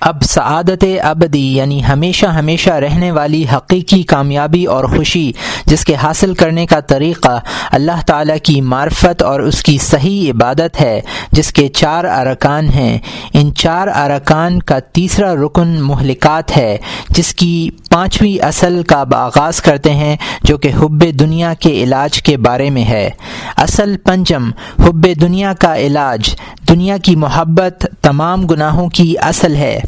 اب سعادت ابدی یعنی ہمیشہ ہمیشہ رہنے والی حقیقی کامیابی اور خوشی جس کے حاصل کرنے کا طریقہ اللہ تعالیٰ کی معرفت اور اس کی صحیح عبادت ہے، جس کے چار ارکان ہیں۔ ان چار ارکان کا تیسرا رکن مہلکات ہے، جس کی پانچویں اصل کا آغاز کرتے ہیں، جو کہ حب دنیا کے علاج کے بارے میں ہے۔ اصل پنجم، حب دنیا کا علاج۔ دنیا کی محبت تمام گناہوں کی اصل ہے۔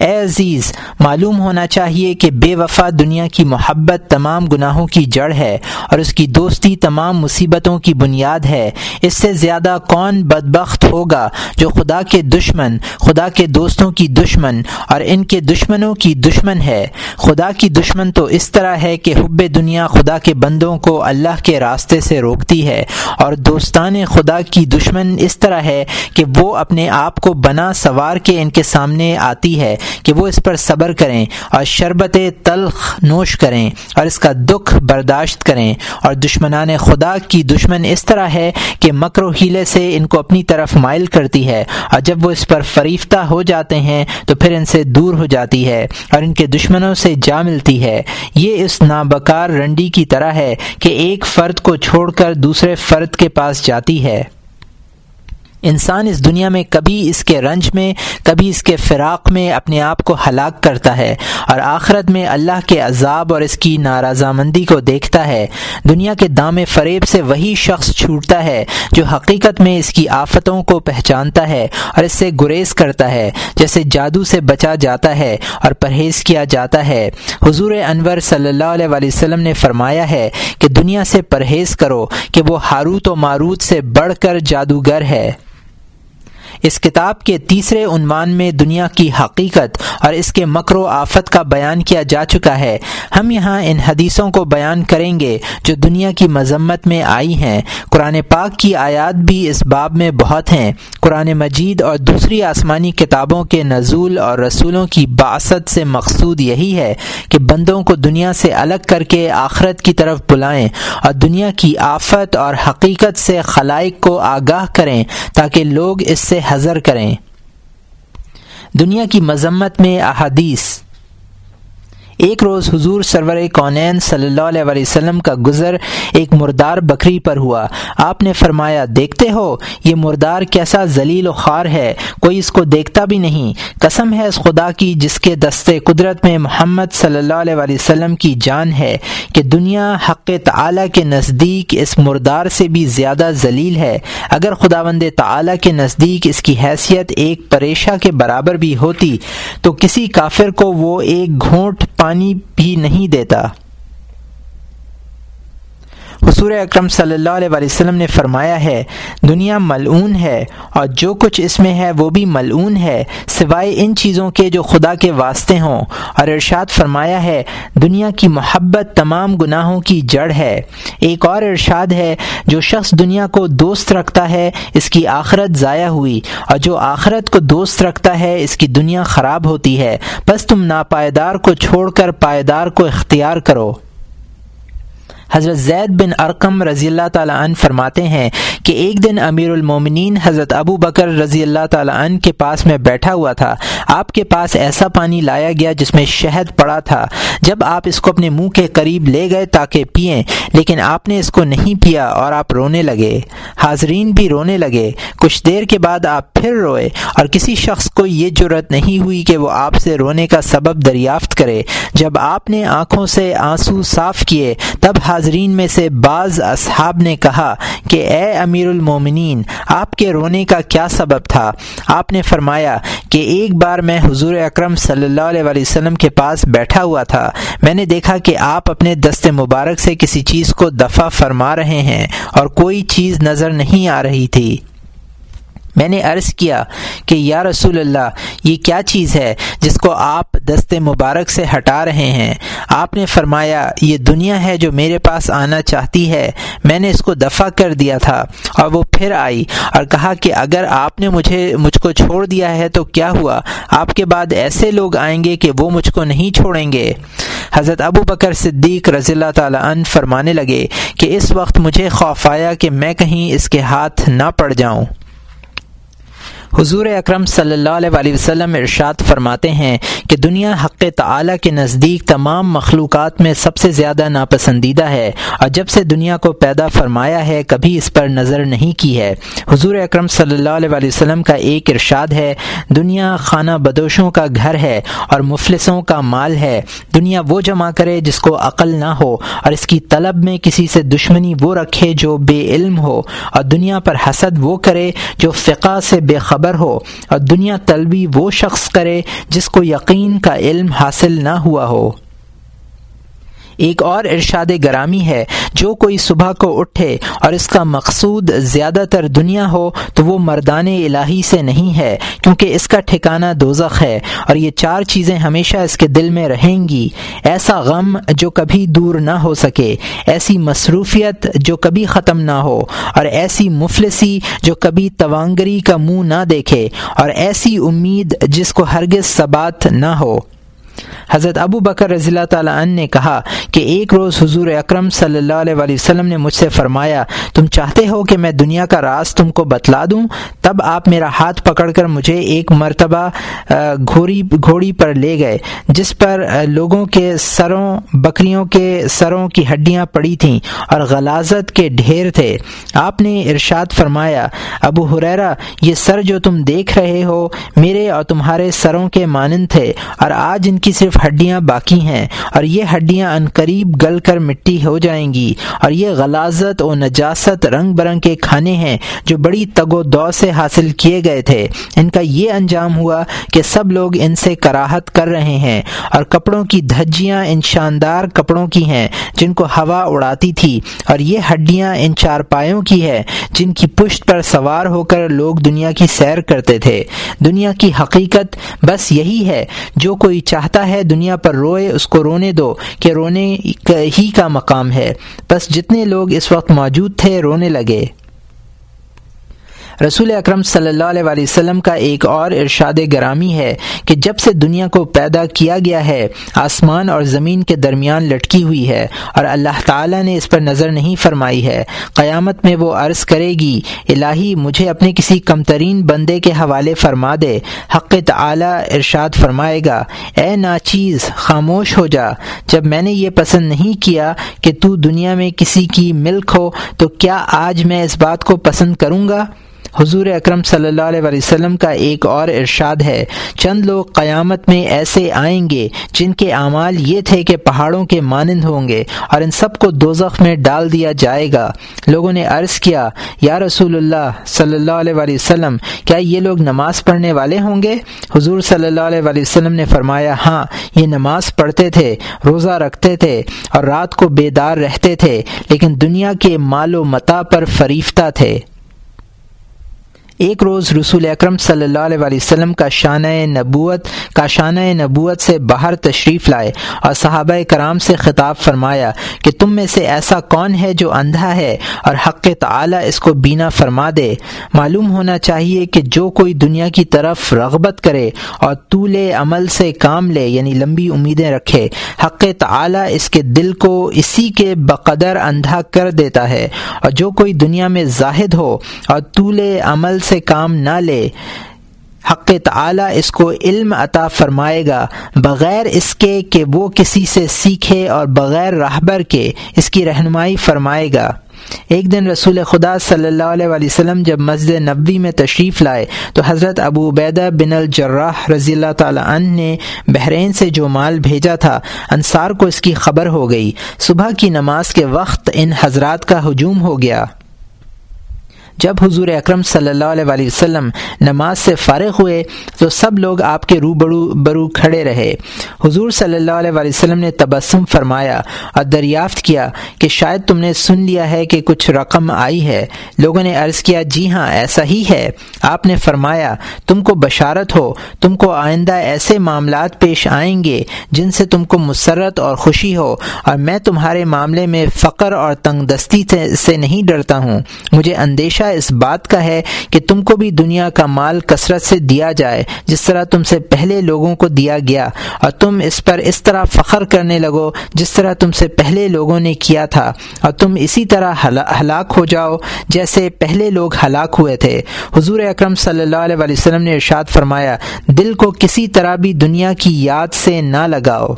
اے عزیز، معلوم ہونا چاہیے کہ بے وفا دنیا کی محبت تمام گناہوں کی جڑ ہے اور اس کی دوستی تمام مصیبتوں کی بنیاد ہے۔ اس سے زیادہ کون بدبخت ہوگا جو خدا کے دشمن، خدا کے دوستوں کی دشمن اور ان کے دشمنوں کی دشمن ہے۔ خدا کی دشمن تو اس طرح ہے کہ حب دنیا خدا کے بندوں کو اللہ کے راستے سے روکتی ہے اور دوستان خدا کی دشمن اس طرح ہے کہ وہ اپنے آپ کو بنا سوار کے ان کے سامنے آتی ہے۔ کہ وہ اس پر صبر کریں اور شربت تلخ نوش کریں اور اس کا دکھ برداشت کریں اور دشمنان خدا کی دشمن اس طرح ہے کہ مکر و ہیلے سے ان کو اپنی طرف مائل کرتی ہے اور جب وہ اس پر فریفتہ ہو جاتے ہیں تو پھر ان سے دور ہو جاتی ہے اور ان کے دشمنوں سے جا ملتی ہے۔ یہ اس نابکار رنڈی کی طرح ہے کہ ایک فرد کو چھوڑ کر دوسرے فرد کے پاس جاتی ہے۔ انسان اس دنیا میں کبھی اس کے رنج میں، کبھی اس کے فراق میں اپنے آپ کو ہلاک کرتا ہے اور آخرت میں اللہ کے عذاب اور اس کی نارضامندی کو دیکھتا ہے۔ دنیا کے دام فریب سے وہی شخص چھوٹتا ہے جو حقیقت میں اس کی آفتوں کو پہچانتا ہے اور اس سے گریز کرتا ہے، جیسے جادو سے بچا جاتا ہے اور پرہیز کیا جاتا ہے۔ حضور انور صلی اللہ علیہ وسلم نے فرمایا ہے کہ دنیا سے پرہیز کرو کہ وہ ہاروت و ماروت سے بڑھ کر جادوگر ہے۔ اس کتاب کے تیسرے عنوان میں دنیا کی حقیقت اور اس کے مکر و آفت کا بیان کیا جا چکا ہے۔ ہم یہاں ان حدیثوں کو بیان کریں گے جو دنیا کی مذمت میں آئی ہیں۔ قرآن پاک کی آیات بھی اس باب میں بہت ہیں۔ قرآن مجید اور دوسری آسمانی کتابوں کے نزول اور رسولوں کی باست سے مقصود یہی ہے کہ بندوں کو دنیا سے الگ کر کے آخرت کی طرف بلائیں اور دنیا کی آفت اور حقیقت سے خلائق کو آگاہ کریں تاکہ لوگ اس سے حضر کریں۔ دنیا کی مذمت میں احادیث ایک روز حضور سرور کونین صلی اللہ علیہ وسلم کا گزر ایک مردار بکری پر ہوا۔ آپ نے فرمایا، دیکھتے ہو، یہ مردار کیسا ذلیل و خوار ہے، کوئی اس کو دیکھتا بھی نہیں۔ قسم ہے اس خدا کی جس کے دستے قدرت میں محمد صلی اللہ علیہ وسلم کی جان ہے کہ دنیا حق تعالی کے نزدیک اس مردار سے بھی زیادہ ذلیل ہے۔ اگر خدا وند تعلیٰ کے نزدیک اس کی حیثیت ایک پریشہ کے برابر بھی ہوتی، تو کسی کافر کو وہ ایک گھونٹ پانی بھی نہیں دیتا۔ حضور اکرم صلی اللہ علیہ وسلم نے فرمایا ہے، دنیا ملعون ہے اور جو کچھ اس میں ہے وہ بھی ملعون ہے، سوائے ان چیزوں کے جو خدا کے واسطے ہوں۔ اور ارشاد فرمایا ہے، دنیا کی محبت تمام گناہوں کی جڑ ہے۔ ایک اور ارشاد ہے، جو شخص دنیا کو دوست رکھتا ہے، اس کی آخرت ضائع ہوئی۔ اور جو آخرت کو دوست رکھتا ہے، اس کی دنیا خراب ہوتی ہے۔ بس تم ناپائیدار کو چھوڑ کر پائیدار کو اختیار کرو۔ حضرت زید بن ارقم رضی اللہ تعالیٰ عنہ فرماتے ہیں کہ ایک دن امیر المومنین حضرت ابو بکر رضی اللہ تعالیٰ عنہ کے پاس میں بیٹھا ہوا تھا۔ آپ کے پاس ایسا پانی لایا گیا جس میں شہد پڑا تھا۔ جب آپ اس کو اپنے منہ کے قریب لے گئے تاکہ پئیں لیکن آپ نے اس کو نہیں پیا اور آپ رونے لگے۔ حاضرین بھی رونے لگے۔ کچھ دیر کے بعد آپ پھر روئے اور کسی شخص کو یہ جرت نہیں ہوئی کہ وہ آپ سے رونے کا سبب دریافت کرے۔ جب آپ نے آنکھوں سے آنسو صاف کیے، تب حاضرین میں سے بعض اصحاب نے کہا کہ، اے امیر المومنین، آپ کے رونے کا کیا سبب تھا؟ آپ نے فرمایا کہ، ایک بار میں حضور اکرم صلی اللہ علیہ وسلم کے پاس بیٹھا ہوا تھا۔ میں نے دیکھا کہ آپ اپنے دست مبارک سے کسی چیز کو دفع فرما رہے ہیں اور کوئی چیز نظر نہیں آ رہی تھی۔ میں نے عرض کیا کہ یا رسول اللہ، یہ کیا چیز ہے جس کو آپ دست مبارک سے ہٹا رہے ہیں؟ آپ نے فرمایا، یہ دنیا ہے جو میرے پاس آنا چاہتی ہے۔ میں نے اس کو دفع کر دیا تھا اور وہ پھر آئی اور کہا کہ اگر آپ نے مجھے، مجھ کو چھوڑ دیا ہے تو کیا ہوا؟ آپ کے بعد ایسے لوگ آئیں گے کہ وہ مجھ کو نہیں چھوڑیں گے۔ حضرت ابو بکر صدیق رضی اللہ تعالیٰ عنہ فرمانے لگے کہ اس وقت مجھے خوف آیا کہ میں کہیں اس کے ہاتھ نہ پڑ جاؤں۔ حضور اکرم صلی اللہ علیہ وسلم ارشاد فرماتے ہیں کہ دنیا حق تعلیٰ کے نزدیک تمام مخلوقات میں سب سے زیادہ ناپسندیدہ ہے اور جب سے دنیا کو پیدا فرمایا ہے، کبھی اس پر نظر نہیں کی ہے۔ حضور اکرم صلی اللہ علیہ وسلم کا ایک ارشاد ہے، دنیا خانہ بدوشوں کا گھر ہے اور مفلسوں کا مال ہے۔ دنیا وہ جمع کرے جس کو عقل نہ ہو اور اس کی طلب میں کسی سے دشمنی وہ رکھے جو بے علم ہو۔ اور دنیا پر حسد وہ کرے جو فقہ سے بے خبر خبر ہو اور دنیا طلبی وہ شخص کرے جس کو یقین کا علم حاصل نہ ہوا ہو۔ ایک اور ارشاد گرامی ہے، جو کوئی صبح کو اٹھے اور اس کا مقصود زیادہ تر دنیا ہو تو وہ مردان الہی سے نہیں ہے، کیونکہ اس کا ٹھکانہ دوزخ ہے اور یہ چار چیزیں ہمیشہ اس کے دل میں رہیں گی۔ ایسا غم جو کبھی دور نہ ہو سکے، ایسی مصروفیت جو کبھی ختم نہ ہو، اور ایسی مفلسی جو کبھی توانگری کا منہ نہ دیکھے، اور ایسی امید جس کو ہرگز ثبات نہ ہو۔ حضرت ابو بکر رضی اللہ تعالیٰ عنہ نے کہا کہ ایک روز حضور اکرم صلی اللہ علیہ وسلم نے مجھ سے فرمایا، تم چاہتے ہو کہ میں دنیا کا راز تم کو بتلا دوں؟ تب آپ میرا ہاتھ پکڑ کر مجھے ایک مرتبہ گھوڑی گھوڑی پر لے گئے، جس پر لوگوں کے سروں، بکریوں کے سروں کی ہڈیاں پڑی تھیں اور غلازت کے ڈھیر تھے۔ آپ نے ارشاد فرمایا، ابو حریرا یہ سر جو تم دیکھ رہے ہو، میرے اور تمہارے سروں کے مانند تھے اور آج ان کی صرف ہڈیاں باقی ہیں اور یہ ہڈیاں ان قریب گل کر مٹی ہو جائیں گی اور یہ غلازت و نجاست رنگ برنگ کے کھانے ہیں جو بڑی تگ و دو سے حاصل کیے گئے تھے۔ ان کا یہ انجام ہوا کہ سب لوگ ان سے کراہت کر رہے ہیں اور کپڑوں کی دھجیاں ان شاندار کپڑوں کی ہیں جن کو ہوا اڑاتی تھی اور یہ ہڈیاں ان چارپایوں کی ہے جن کی پشت پر سوار ہو کر لوگ دنیا کی سیر کرتے تھے۔ دنیا کی حقیقت بس یہی ہے جو کوئی چاہتا ہے دنیا پر روئے، اس کو رونے دو، کہ رونے ہی کا مقام ہے۔ بس جتنے لوگ اس وقت موجود تھے، رونے لگے۔ رسول اکرم صلی اللہ علیہ وسلم کا ایک اور ارشاد گرامی ہے کہ جب سے دنیا کو پیدا کیا گیا ہے، آسمان اور زمین کے درمیان لٹکی ہوئی ہے اور اللہ تعالیٰ نے اس پر نظر نہیں فرمائی ہے، قیامت میں وہ عرض کرے گی، الہی مجھے اپنے کسی کم ترین بندے کے حوالے فرما دے، حق تعلیٰ ارشاد فرمائے گا۔ اے ناچیز، خاموش ہو جا۔ جب میں نے یہ پسند نہیں کیا کہ تو دنیا میں کسی کی ملک ہو، تو کیا آج میں اس بات کو پسند کروں گا؟ حضور اکرم صلی اللہ علیہ وسلم کا ایک اور ارشاد ہے، چند لوگ قیامت میں ایسے آئیں گے جن کے اعمال یہ تھے کہ پہاڑوں کے مانند ہوں گے اور ان سب کو دوزخ میں ڈال دیا جائے گا۔ لوگوں نے عرض کیا، یا رسول اللہ صلی اللہ علیہ وسلم، کیا یہ لوگ نماز پڑھنے والے ہوں گے؟ حضور صلی اللہ علیہ وسلم نے فرمایا ہاں یہ نماز پڑھتے تھے، روزہ رکھتے تھے اور رات کو بیدار رہتے تھے، لیکن دنیا کے مال و متا پر فریفتہ تھے۔ ایک روز رسول اکرم صلی اللہ علیہ وسلم کا شانہ نبوت کا شانہ نبوت سے باہر تشریف لائے اور صحابہ کرام سے خطاب فرمایا کہ تم میں سے ایسا کون ہے جو اندھا ہے اور حق تعالی اس کو بینا فرما دے۔ معلوم ہونا چاہیے کہ جو کوئی دنیا کی طرف رغبت کرے اور طول عمل سے کام لے یعنی لمبی امیدیں رکھے، حق تعالی اس کے دل کو اسی کے بقدر اندھا کر دیتا ہے۔ اور جو کوئی دنیا میں زاہد ہو اور طول عمل سے سے کام نہ لے۔ حق تعالی اس کو علم عطا فرمائے گا، بغیر اس کے کہ وہ کسی سے سیکھے اور بغیر رہبر کے اس کی رہنمائی فرمائے گا۔ ایک دن رسول خدا صلی اللہ علیہ وسلم جب مسجد نبوی میں تشریف لائے تو حضرت ابو عبیدہ بن الجراح رضی اللہ تعالی عنہ نے بحرین سے جو مال بھیجا تھا، انصار کو اس کی خبر ہو گئی۔ صبح کی نماز کے وقت ان حضرات کا ہجوم ہو گیا۔ جب حضور اکرم صلی اللہ علیہ وسلم نماز سے فارغ ہوئے تو سب لوگ آپ کے رو برو برو کھڑے رہے۔ حضور صلی اللہ علیہ وسلم نے تبسم فرمایا اور دریافت کیا کہ شاید تم نے سن لیا ہے کہ کچھ رقم آئی ہے۔ لوگوں نے عرض کیا جی ہاں ایسا ہی ہے۔ آپ نے فرمایا، تم کو بشارت ہو، تم کو آئندہ ایسے معاملات پیش آئیں گے جن سے تم کو مسرت اور خوشی ہو۔ اور میں تمہارے معاملے میں فقر اور تنگ دستی سے نہیں ڈرتا ہوں۔ مجھے اندیشہ اس بات کا ہے کہ تم کو بھی دنیا کا مال کثرت سے دیا جائے، جس طرح تم سے پہلے لوگوں کو دیا گیا، اور تم اس پر اس طرح فخر کرنے لگو جس طرح تم سے پہلے لوگوں نے کیا تھا۔ اور تم اسی طرح ہلاک ہو جاؤ جیسے پہلے لوگ ہلاک ہوئے تھے۔ حضور اکرم صلی اللہ علیہ وسلم نے ارشاد فرمایا، دل کو کسی طرح بھی دنیا کی یاد سے نہ لگاؤ۔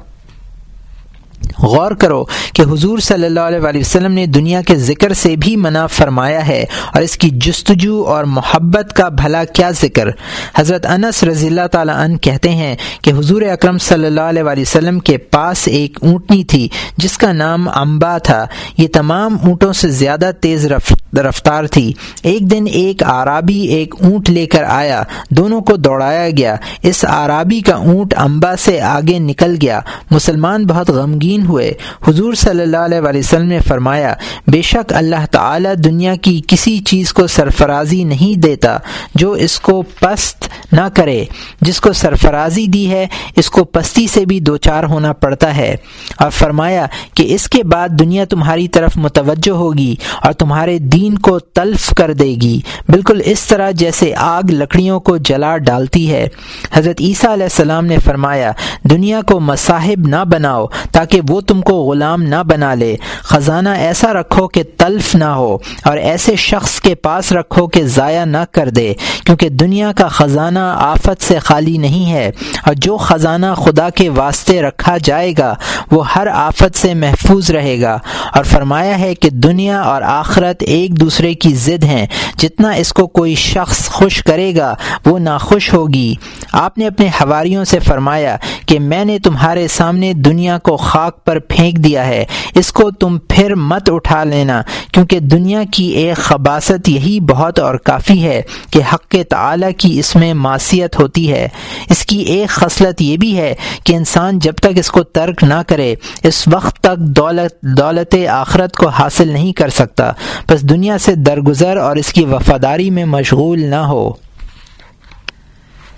غور کرو کہ حضور صلی اللہ علیہ وسلم نے دنیا کے ذکر سے بھی منع فرمایا ہے اور اس کی جستجو اور محبت کا بھلا کیا ذکر؟ حضرت انس رضی اللہ تعالیٰ عنہ کہتے ہیں کہ حضور اکرم صلی اللہ علیہ وسلم کے پاس ایک اونٹنی تھی جس کا نام امبا تھا۔ یہ تمام اونٹوں سے زیادہ تیز رفتار تھی۔ ایک دن ایک آرابی ایک اونٹ لے کر آیا۔ دونوں کو دوڑایا گیا۔ اس آرابی کا اونٹ امبا سے آگے نکل گیا۔ مسلمان بہت غمگین ہوئے۔ حضور صلی اللہ علیہ وسلم نے فرمایا، بے شک اللہ تعالی دنیا کی کسی چیز کو سرفرازی نہیں دیتا جو اس کو پست نہ کرے۔ جس کو سرفرازی دی ہے، اس کو پستی سے بھی دو چار ہونا پڑتا ہے۔ اور فرمایا کہ اس کے بعد دنیا تمہاری طرف متوجہ ہوگی اور تمہارے دین کو تلف کر دے گی۔ بالکل اس طرح جیسے آگ لکڑیوں کو جلا ڈالتی ہے۔ حضرت عیسیٰ علیہ السلام نے فرمایا، دنیا کو مصاحب نہ بناؤ تاکہ وہ تم کو غلام نہ بنا لے۔ خزانہ ایسا رکھو کہ تلف نہ ہو اور ایسے شخص کے پاس رکھو کہ ضائع نہ کر دے، کیونکہ دنیا کا خزانہ آفت سے خالی نہیں ہے۔ اور جو خزانہ خدا کے واسطے رکھا جائے گا، وہ ہر آفت سے محفوظ رہے گا۔ اور فرمایا ہے کہ دنیا اور آخرت ایک دوسرے کی ضد ہیں۔ جتنا اس کو کوئی شخص خوش کرے گا، وہ ناخوش ہوگی۔ آپ نے اپنے حواریوں سے فرمایا کہ میں نے تمہارے سامنے دنیا کو خاک پر پھینک دیا ہے۔ اس کو تم پھر مت اٹھا لینا، کیونکہ دنیا کی ایک خباست یہی بہت اور کافی ہے کہ حق تعالی کی اس میں معصیت ہوتی ہے۔ اس کی ایک خصلت یہ بھی ہے کہ انسان جب تک اس کو ترک نہ کرے، اس وقت تک دولت دولت آخرت کو حاصل نہیں کر سکتا۔ بس دنیا سے درگزر اور اس کی وفاداری میں مشغول نہ ہو۔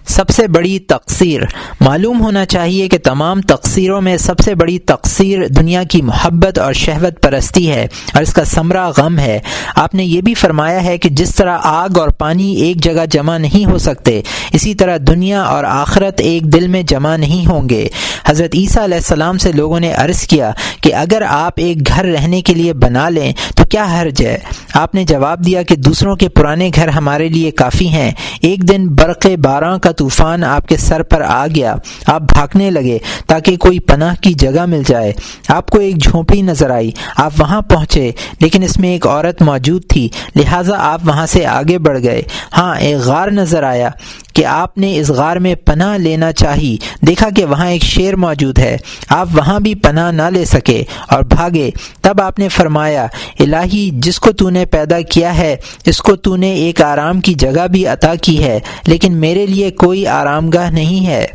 سب سے بڑی تقصیر۔ معلوم ہونا چاہیے کہ تمام تقصیروں میں سب سے بڑی تقصیر دنیا کی محبت اور شہوت پرستی ہے اور اس کا ثمرہ غم ہے۔ آپ نے یہ بھی فرمایا ہے کہ جس طرح آگ اور پانی ایک جگہ جمع نہیں ہو سکتے، اسی طرح دنیا اور آخرت ایک دل میں جمع نہیں ہوں گے۔ حضرت عیسیٰ علیہ السلام سے لوگوں نے عرض کیا کہ اگر آپ ایک گھر رہنے کے لیے بنا لیں تو کیا حرج ہے؟ آپ نے جواب دیا کہ دوسروں کے پرانے گھر ہمارے لیے کافی ہیں۔ ایک دن برق بارہ کا طوفان آپ کے سر پر آ گیا۔ آپ بھاگنے لگے تاکہ کوئی پناہ کی جگہ مل جائے۔ آپ کو ایک جھونپڑی نظر آئی۔ آپ وہاں پہنچے، لیکن اس میں ایک عورت موجود تھی، لہٰذا آپ وہاں سے آگے بڑھ گئے۔ ہاں ایک غار نظر آیا۔ کہ آپ نے اس غار میں پناہ لینا چاہی۔ دیکھا کہ وہاں ایک شیر موجود ہے۔ آپ وہاں بھی پناہ نہ لے سکے اور بھاگے۔ تب آپ نے فرمایا، الہی، جس کو تو نے پیدا کیا ہے، اس کو تو نے ایک آرام کی جگہ بھی عطا کی ہے، لیکن میرے لیے کوئی آرام گاہ نہیں ہے۔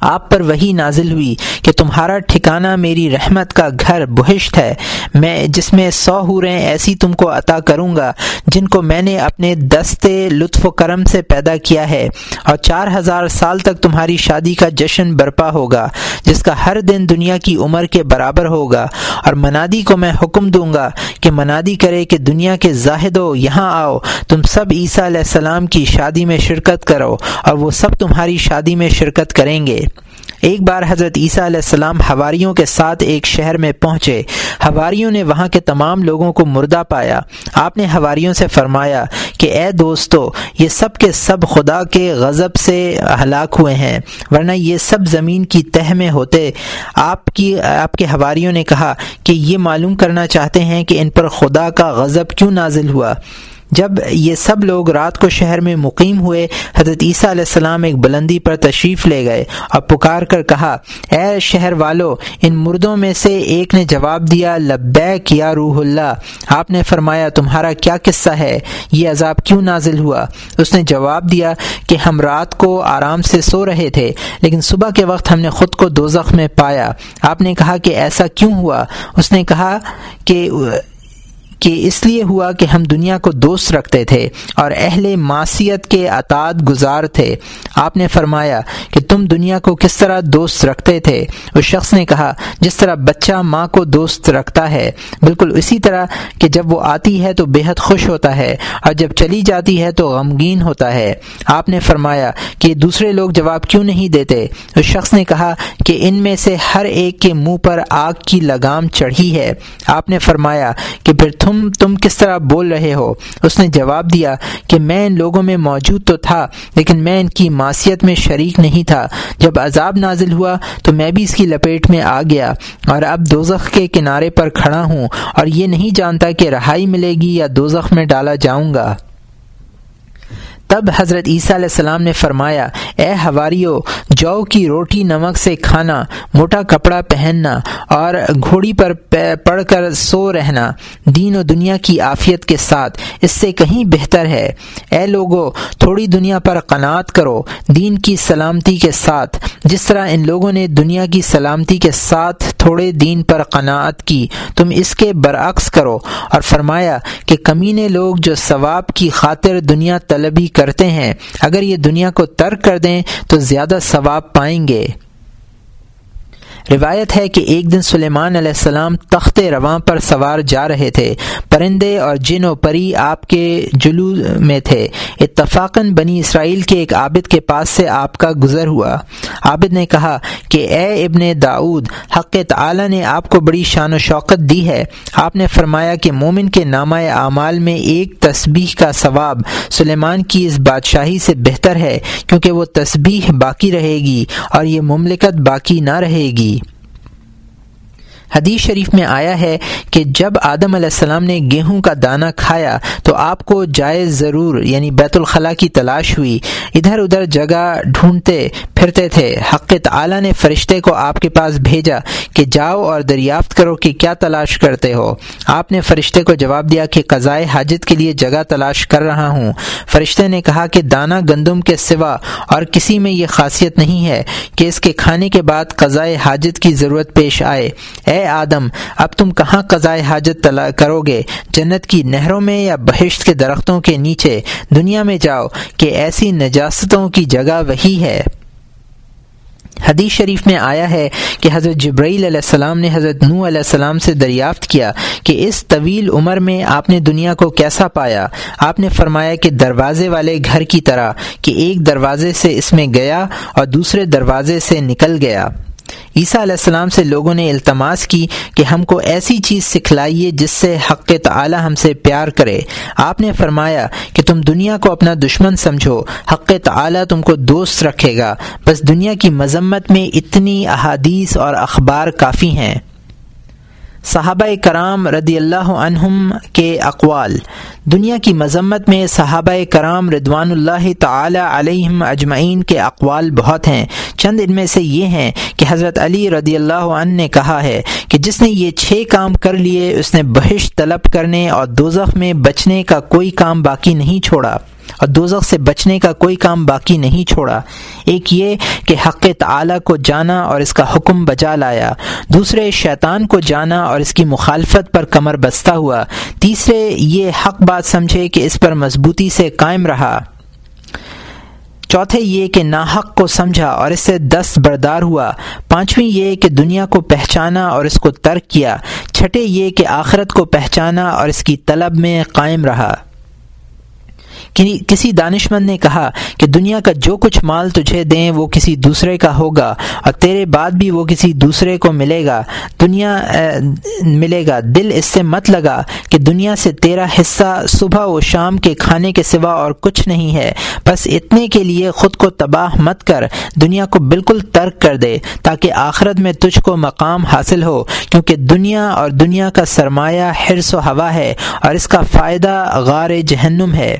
آپ پر وہی نازل ہوئی کہ تمہارا ٹھکانہ میری رحمت کا گھر بہشت ہے۔ میں جس میں سو حوریں ایسی تم کو عطا کروں گا، جن کو میں نے اپنے دستے لطف و کرم سے پیدا کیا ہے۔ اور چار ہزار سال تک تمہاری شادی کا جشن برپا ہوگا، جس کا ہر دن دنیا کی عمر کے برابر ہوگا۔ اور منادی کو میں حکم دوں گا کہ منادی کرے کہ دنیا کے زاہدو یہاں آؤ، تم سب عیسیٰ علیہ السلام کی شادی میں شرکت کرو، اور وہ سب تمہاری شادی میں شرکت کریں گے۔ ایک بار حضرت عیسیٰ علیہ السلام ہواریوں کے ساتھ ایک شہر میں پہنچے۔ ہواریوں نے وہاں کے تمام لوگوں کو مردہ پایا۔ آپ نے ہواریوں سے فرمایا کہ اے دوستو، یہ سب کے سب خدا کے غضب سے ہلاک ہوئے ہیں، ورنہ یہ سب زمین کی تہ میں ہوتے۔ آپ کی، آپ کے ہواریوں نے کہا کہ یہ معلوم کرنا چاہتے ہیں کہ ان پر خدا کا غضب کیوں نازل ہوا۔ جب یہ سب لوگ رات کو شہر میں مقیم ہوئے، حضرت عیسیٰ علیہ السلام ایک بلندی پر تشریف لے گئے اور پکار کر کہا، اے شہر والو، ان مردوں میں سے ایک نے جواب دیا، لبیک یا روح اللہ۔ آپ نے فرمایا، تمہارا کیا قصہ ہے؟ یہ عذاب کیوں نازل ہوا؟ اس نے جواب دیا کہ ہم رات کو آرام سے سو رہے تھے، لیکن صبح کے وقت ہم نے خود کو دوزخ میں پایا۔ آپ نے کہا کہ ایسا کیوں ہوا؟ اس نے کہا کہ کہ اس لیے ہوا کہ ہم دنیا کو دوست رکھتے تھے اور اہل معاشیت کے اطاعت گزار تھے۔ آپ نے فرمایا کہ تم دنیا کو کس طرح دوست رکھتے تھے؟ اس شخص نے کہا، جس طرح بچہ ماں کو دوست رکھتا ہے۔ بالکل اسی طرح کہ جب وہ آتی ہے تو بے حد خوش ہوتا ہے اور جب چلی جاتی ہے تو غمگین ہوتا ہے۔ آپ نے فرمایا کہ دوسرے لوگ جواب کیوں نہیں دیتے؟ اس شخص نے کہا کہ ان میں سے ہر ایک کے منہ پر آگ کی لگام چڑھی ہے۔ آپ نے فرمایا کہ پھر تم تم کس طرح بول رہے ہو؟ اس نے جواب دیا کہ میں ان لوگوں میں موجود تو تھا، لیکن میں ان کی معاشیت میں شریک نہیں تھا۔ جب عذاب نازل ہوا تو میں بھی اس کی لپیٹ میں آ گیا اور اب دوزخ کے کنارے پر کھڑا ہوں اور یہ نہیں جانتا کہ رہائی ملے گی یا دوزخ میں ڈالا جاؤں گا۔ تب حضرت عیسیٰ علیہ السلام نے فرمایا، اے ہواریو جو کی روٹی نمک سے کھانا، موٹا کپڑا پہننا اور گھوڑی پر پڑھ کر سو رہنا۔ دین و دنیا کی آفیت کے ساتھ، اس سے کہیں بہتر ہے۔ اے لوگو، تھوڑی دنیا پر قناعت کرو۔ دین کی سلامتی کے ساتھ۔ جس طرح ان لوگوں نے دنیا کی سلامتی کے ساتھ تھوڑے دین پر قناعت کی، تم اس کے برعکس کرو۔ اور فرمایا کہ کمینے لوگ جو ثواب کی خاطر دنیا طلبی کر کرتے ہیں۔ اگر یہ دنیا کو ترک کر دیں تو زیادہ ثواب پائیں گے۔ روایت ہے کہ ایک دن سلیمان علیہ السلام تخت رواں پر سوار جا رہے تھے۔ پرندے اور جن و پری آپ کے جلو میں تھے۔ اتفاقاً بنی اسرائیل کے ایک عابد کے پاس سے آپ کا گزر ہوا۔ عابد نے کہا کہ اے ابن داود حق تعالی نے آپ کو بڑی شان و شوقت دی ہے۔ آپ نے فرمایا کہ مومن کے نامہ اعمال میں ایک تسبیح کا ثواب سلیمان کی اس بادشاہی سے بہتر ہے، کیونکہ وہ تسبیح باقی رہے گی اور یہ مملکت باقی نہ رہے گی۔ حدیث شریف میں آیا ہے کہ جب آدم علیہ السلام نے گیہوں کا دانہ کھایا تو آپ کو جائز ضرور یعنی بیت الخلاء کی تلاش ہوئی۔ ادھر ادھر جگہ ڈھونڈتے پھرتے تھے۔ حق تعالی نے فرشتے کو آپ کے پاس بھیجا کہ جاؤ اور دریافت کرو کہ کیا تلاش کرتے ہو۔ آپ نے فرشتے کو جواب دیا کہ قضائے حاجت کے لیے جگہ تلاش کر رہا ہوں۔ فرشتے نے کہا کہ دانہ گندم کے سوا اور کسی میں یہ خاصیت نہیں ہے کہ اس کے کھانے کے بعد قضائے حاجت کی ضرورت پیش آئے۔ اے اے آدم، اب تم کہاں قضائے حاجت کرو گے؟ جنت کی نہروں میں یا بہشت کے درختوں کے نیچے؟ دنیا میں جاؤ کہ ایسی نجاستوں کی جگہ وہی ہے۔ حدیث شریف میں آیا ہے کہ حضرت جبرائیل علیہ السلام نے حضرت نو علیہ السلام سے دریافت کیا کہ اس طویل عمر میں آپ نے دنیا کو کیسا پایا؟ آپ نے فرمایا کہ دروازے والے گھر کی طرح کہ ایک دروازے سے اس میں گیا اور دوسرے دروازے سے نکل گیا۔ عیسیٰ علیہ السلام سے لوگوں نے التماس کی کہ ہم کو ایسی چیز سکھلائیے جس سے حق تعالی ہم سے پیار کرے۔ آپ نے فرمایا کہ تم دنیا کو اپنا دشمن سمجھو، حق تعالی تم کو دوست رکھے گا۔ بس دنیا کی مذمت میں اتنی احادیث اور اخبار کافی ہیں۔ صحابہ کرام رضی اللہ عنہم کے اقوال۔ دنیا کی مذمت میں صحابہ کرام ردوان اللہ تعالی علیہم اجمعین کے اقوال بہت ہیں۔ چند ان میں سے یہ ہیں کہ حضرت علی رضی اللہ عنہ نے کہا ہے کہ جس نے یہ چھ کام کر لیے، اس نے بہشت طلب کرنے اور دوزخ میں بچنے کا کوئی کام باقی نہیں چھوڑا۔ اور دوزخ سے بچنے کا کوئی کام باقی نہیں چھوڑا۔ ایک یہ کہ حق تعالی کو جانا اور اس کا حکم بجا لایا۔ دوسرے، شیطان کو جانا اور اس کی مخالفت پر کمر بستہ ہوا۔ تیسرے، یہ حق بات سمجھے کہ اس پر مضبوطی سے قائم رہا۔ چوتھے، یہ کہ ناحق کو سمجھا اور اس سے دست بردار ہوا۔ پانچویں، یہ کہ دنیا کو پہچانا اور اس کو ترک کیا۔ چھٹے، یہ کہ آخرت کو پہچانا اور اس کی طلب میں قائم رہا۔ کسی دانش مند نے کہا کہ دنیا کا جو کچھ مال تجھے دیں وہ کسی دوسرے کا ہوگا اور تیرے بعد بھی وہ کسی دوسرے کو ملے گا، دنیا ملے گا۔ دل اس سے مت لگا کہ دنیا سے تیرا حصہ صبح و شام کے کھانے کے سوا اور کچھ نہیں ہے۔ بس اتنے کے لیے خود کو تباہ مت کر، دنیا کو بالکل ترک کر دے تاکہ آخرت میں تجھ کو مقام حاصل ہو، کیونکہ دنیا اور دنیا کا سرمایہ حرص و ہوا ہے اور اس کا فائدہ غار جہنم ہے۔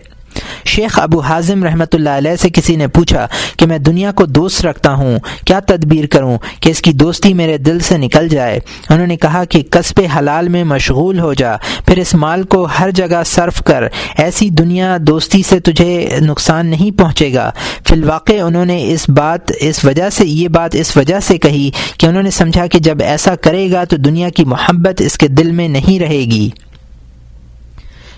شیخ ابو حازم رحمۃ اللہ علیہ سے کسی نے پوچھا کہ میں دنیا کو دوست رکھتا ہوں، کیا تدبیر کروں کہ اس کی دوستی میرے دل سے نکل جائے؟ انہوں نے کہا کہ قصب حلال میں مشغول ہو جا، پھر اس مال کو ہر جگہ صرف کر، ایسی دنیا دوستی سے تجھے نقصان نہیں پہنچے گا۔ فی الواقع انہوں نے اس بات، اس وجہ سے، یہ بات اس وجہ سے کہی کہ انہوں نے سمجھا کہ جب ایسا کرے گا تو دنیا کی محبت اس کے دل میں نہیں رہے گی۔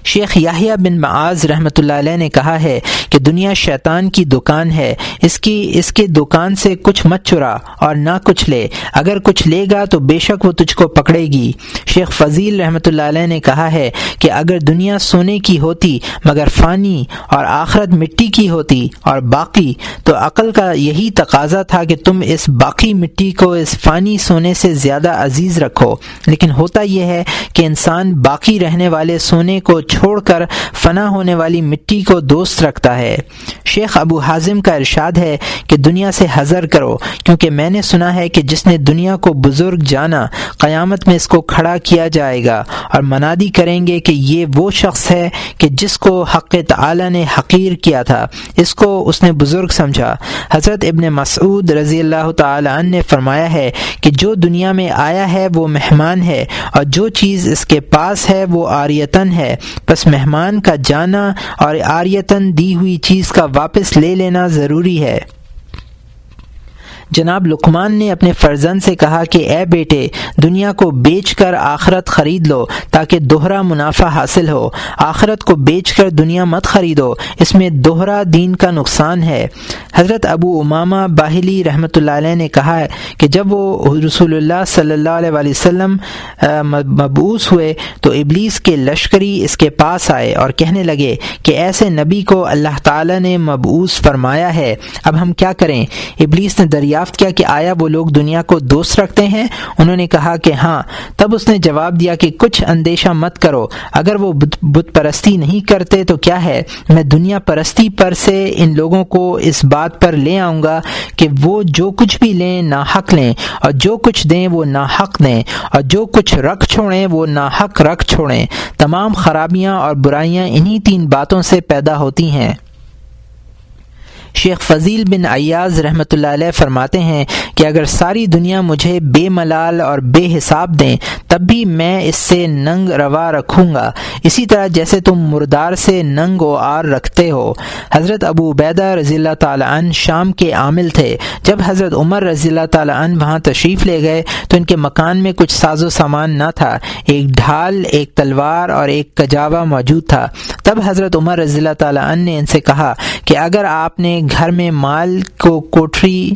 شیخ یاہیا بن معاذ رحمۃ اللہ علیہ نے کہا ہے کہ دنیا شیطان کی دکان ہے، اس کی، اس کے دکان سے کچھ مت چرا اور نہ کچھ لے۔ اگر کچھ لے گا تو بے شک وہ تجھ کو پکڑے گی۔ شیخ فضیل رحمۃ اللہ علیہ نے کہا ہے کہ اگر دنیا سونے کی ہوتی مگر فانی اور آخرت مٹی کی ہوتی اور باقی، تو عقل کا یہی تقاضا تھا کہ تم اس باقی مٹی کو، اس فانی سونے سے زیادہ عزیز رکھو۔ لیکن ہوتا یہ ہے کہ انسان باقی رہنے والے سونے کو چھوڑ کر فنا ہونے والی مٹی کو دوست رکھتا ہے۔ شیخ ابو حازم کا ارشاد ہے کہ دنیا سے حضر کرو، کیونکہ میں نے سنا ہے کہ جس نے دنیا کو بزرگ جانا، قیامت میں اس کو کھڑا کیا جائے گا۔ اور منادی کریں گے کہ یہ وہ شخص ہے کہ جس کو حق تعالی نے حقیر کیا تھا۔ اس کو اس نے بزرگ سمجھا۔ حضرت ابن مسعود رضی اللہ تعالی عنہ نے فرمایا ہے کہ جو دنیا میں آیا ہے وہ مہمان ہے، اور جو چیز اس کے پاس ہے وہ آریتن ہے۔ بس مہمان کا جانا اور آریتن دی ہوئی چیز کا واپس لے لینا ضروری ہے۔ جناب لقمان نے اپنے فرزند سے کہا کہ اے بیٹے، دنیا کو بیچ کر آخرت خرید لو تاکہ دوہرا منافع حاصل ہو۔ آخرت کو بیچ کر دنیا مت خریدو، اس میں دوہرا دین کا نقصان ہے۔ حضرت ابو امامہ باہلی رحمۃ اللہ علیہ نے کہا ہے کہ جب وہ رسول اللہ صلی اللہ علیہ وسلم مبوس ہوئے تو ابلیس کے لشکری اس کے پاس آئے اور کہنے لگے کہ ایسے نبی کو اللہ تعالی نے مبوس فرمایا ہے۔ اب ہم کیا کریں؟ ابلیس نے دریا دریافت کیا کہ آیا وہ لوگ دنیا کو دوست رکھتے ہیں؟ انہوں نے کہا کہ ہاں۔ تب اس نے جواب دیا کہ کچھ اندیشہ مت کرو۔ اگر وہ بت پرستی نہیں کرتے تو کیا ہے؟ میں دنیا پرستی پر سے ان لوگوں کو اس بات پر لے آؤں گا کہ وہ جو کچھ بھی لیں نہ حق لیں اور جو کچھ دیں وہ نہ حق دیں اور جو کچھ رکھ چھوڑیں وہ نہ حق رکھ چھوڑیں۔ تمام خرابیاں اور برائیاں انہی تین باتوں سے پیدا ہوتی ہیں۔ شیخ فضیل بن ایاز رحمۃ اللہ علیہ فرماتے ہیں کہ اگر ساری دنیا مجھے بے ملال اور بے حساب دیں، تب بھی میں اس سے ننگ روا رکھوں گا۔ اسی طرح جیسے تم مردار سے ننگ و آر رکھتے ہو۔ حضرت ابو عبیدہ رضی اللہ تعالیٰ عنہ شام کے عامل تھے۔ جب حضرت عمر رضی اللہ تعالیٰ عنہ وہاں تشریف لے گئے، تو ان کے مکان میں کچھ ساز و سامان نہ تھا۔ ایک ڈھال، ایک تلوار اور ایک کجاوا موجود تھا۔ تب حضرت عمر رضی اللہ تعالیٰ عنہ نے ان سے کہا کہ اگر آپ نے گھر میں مال کو کوٹری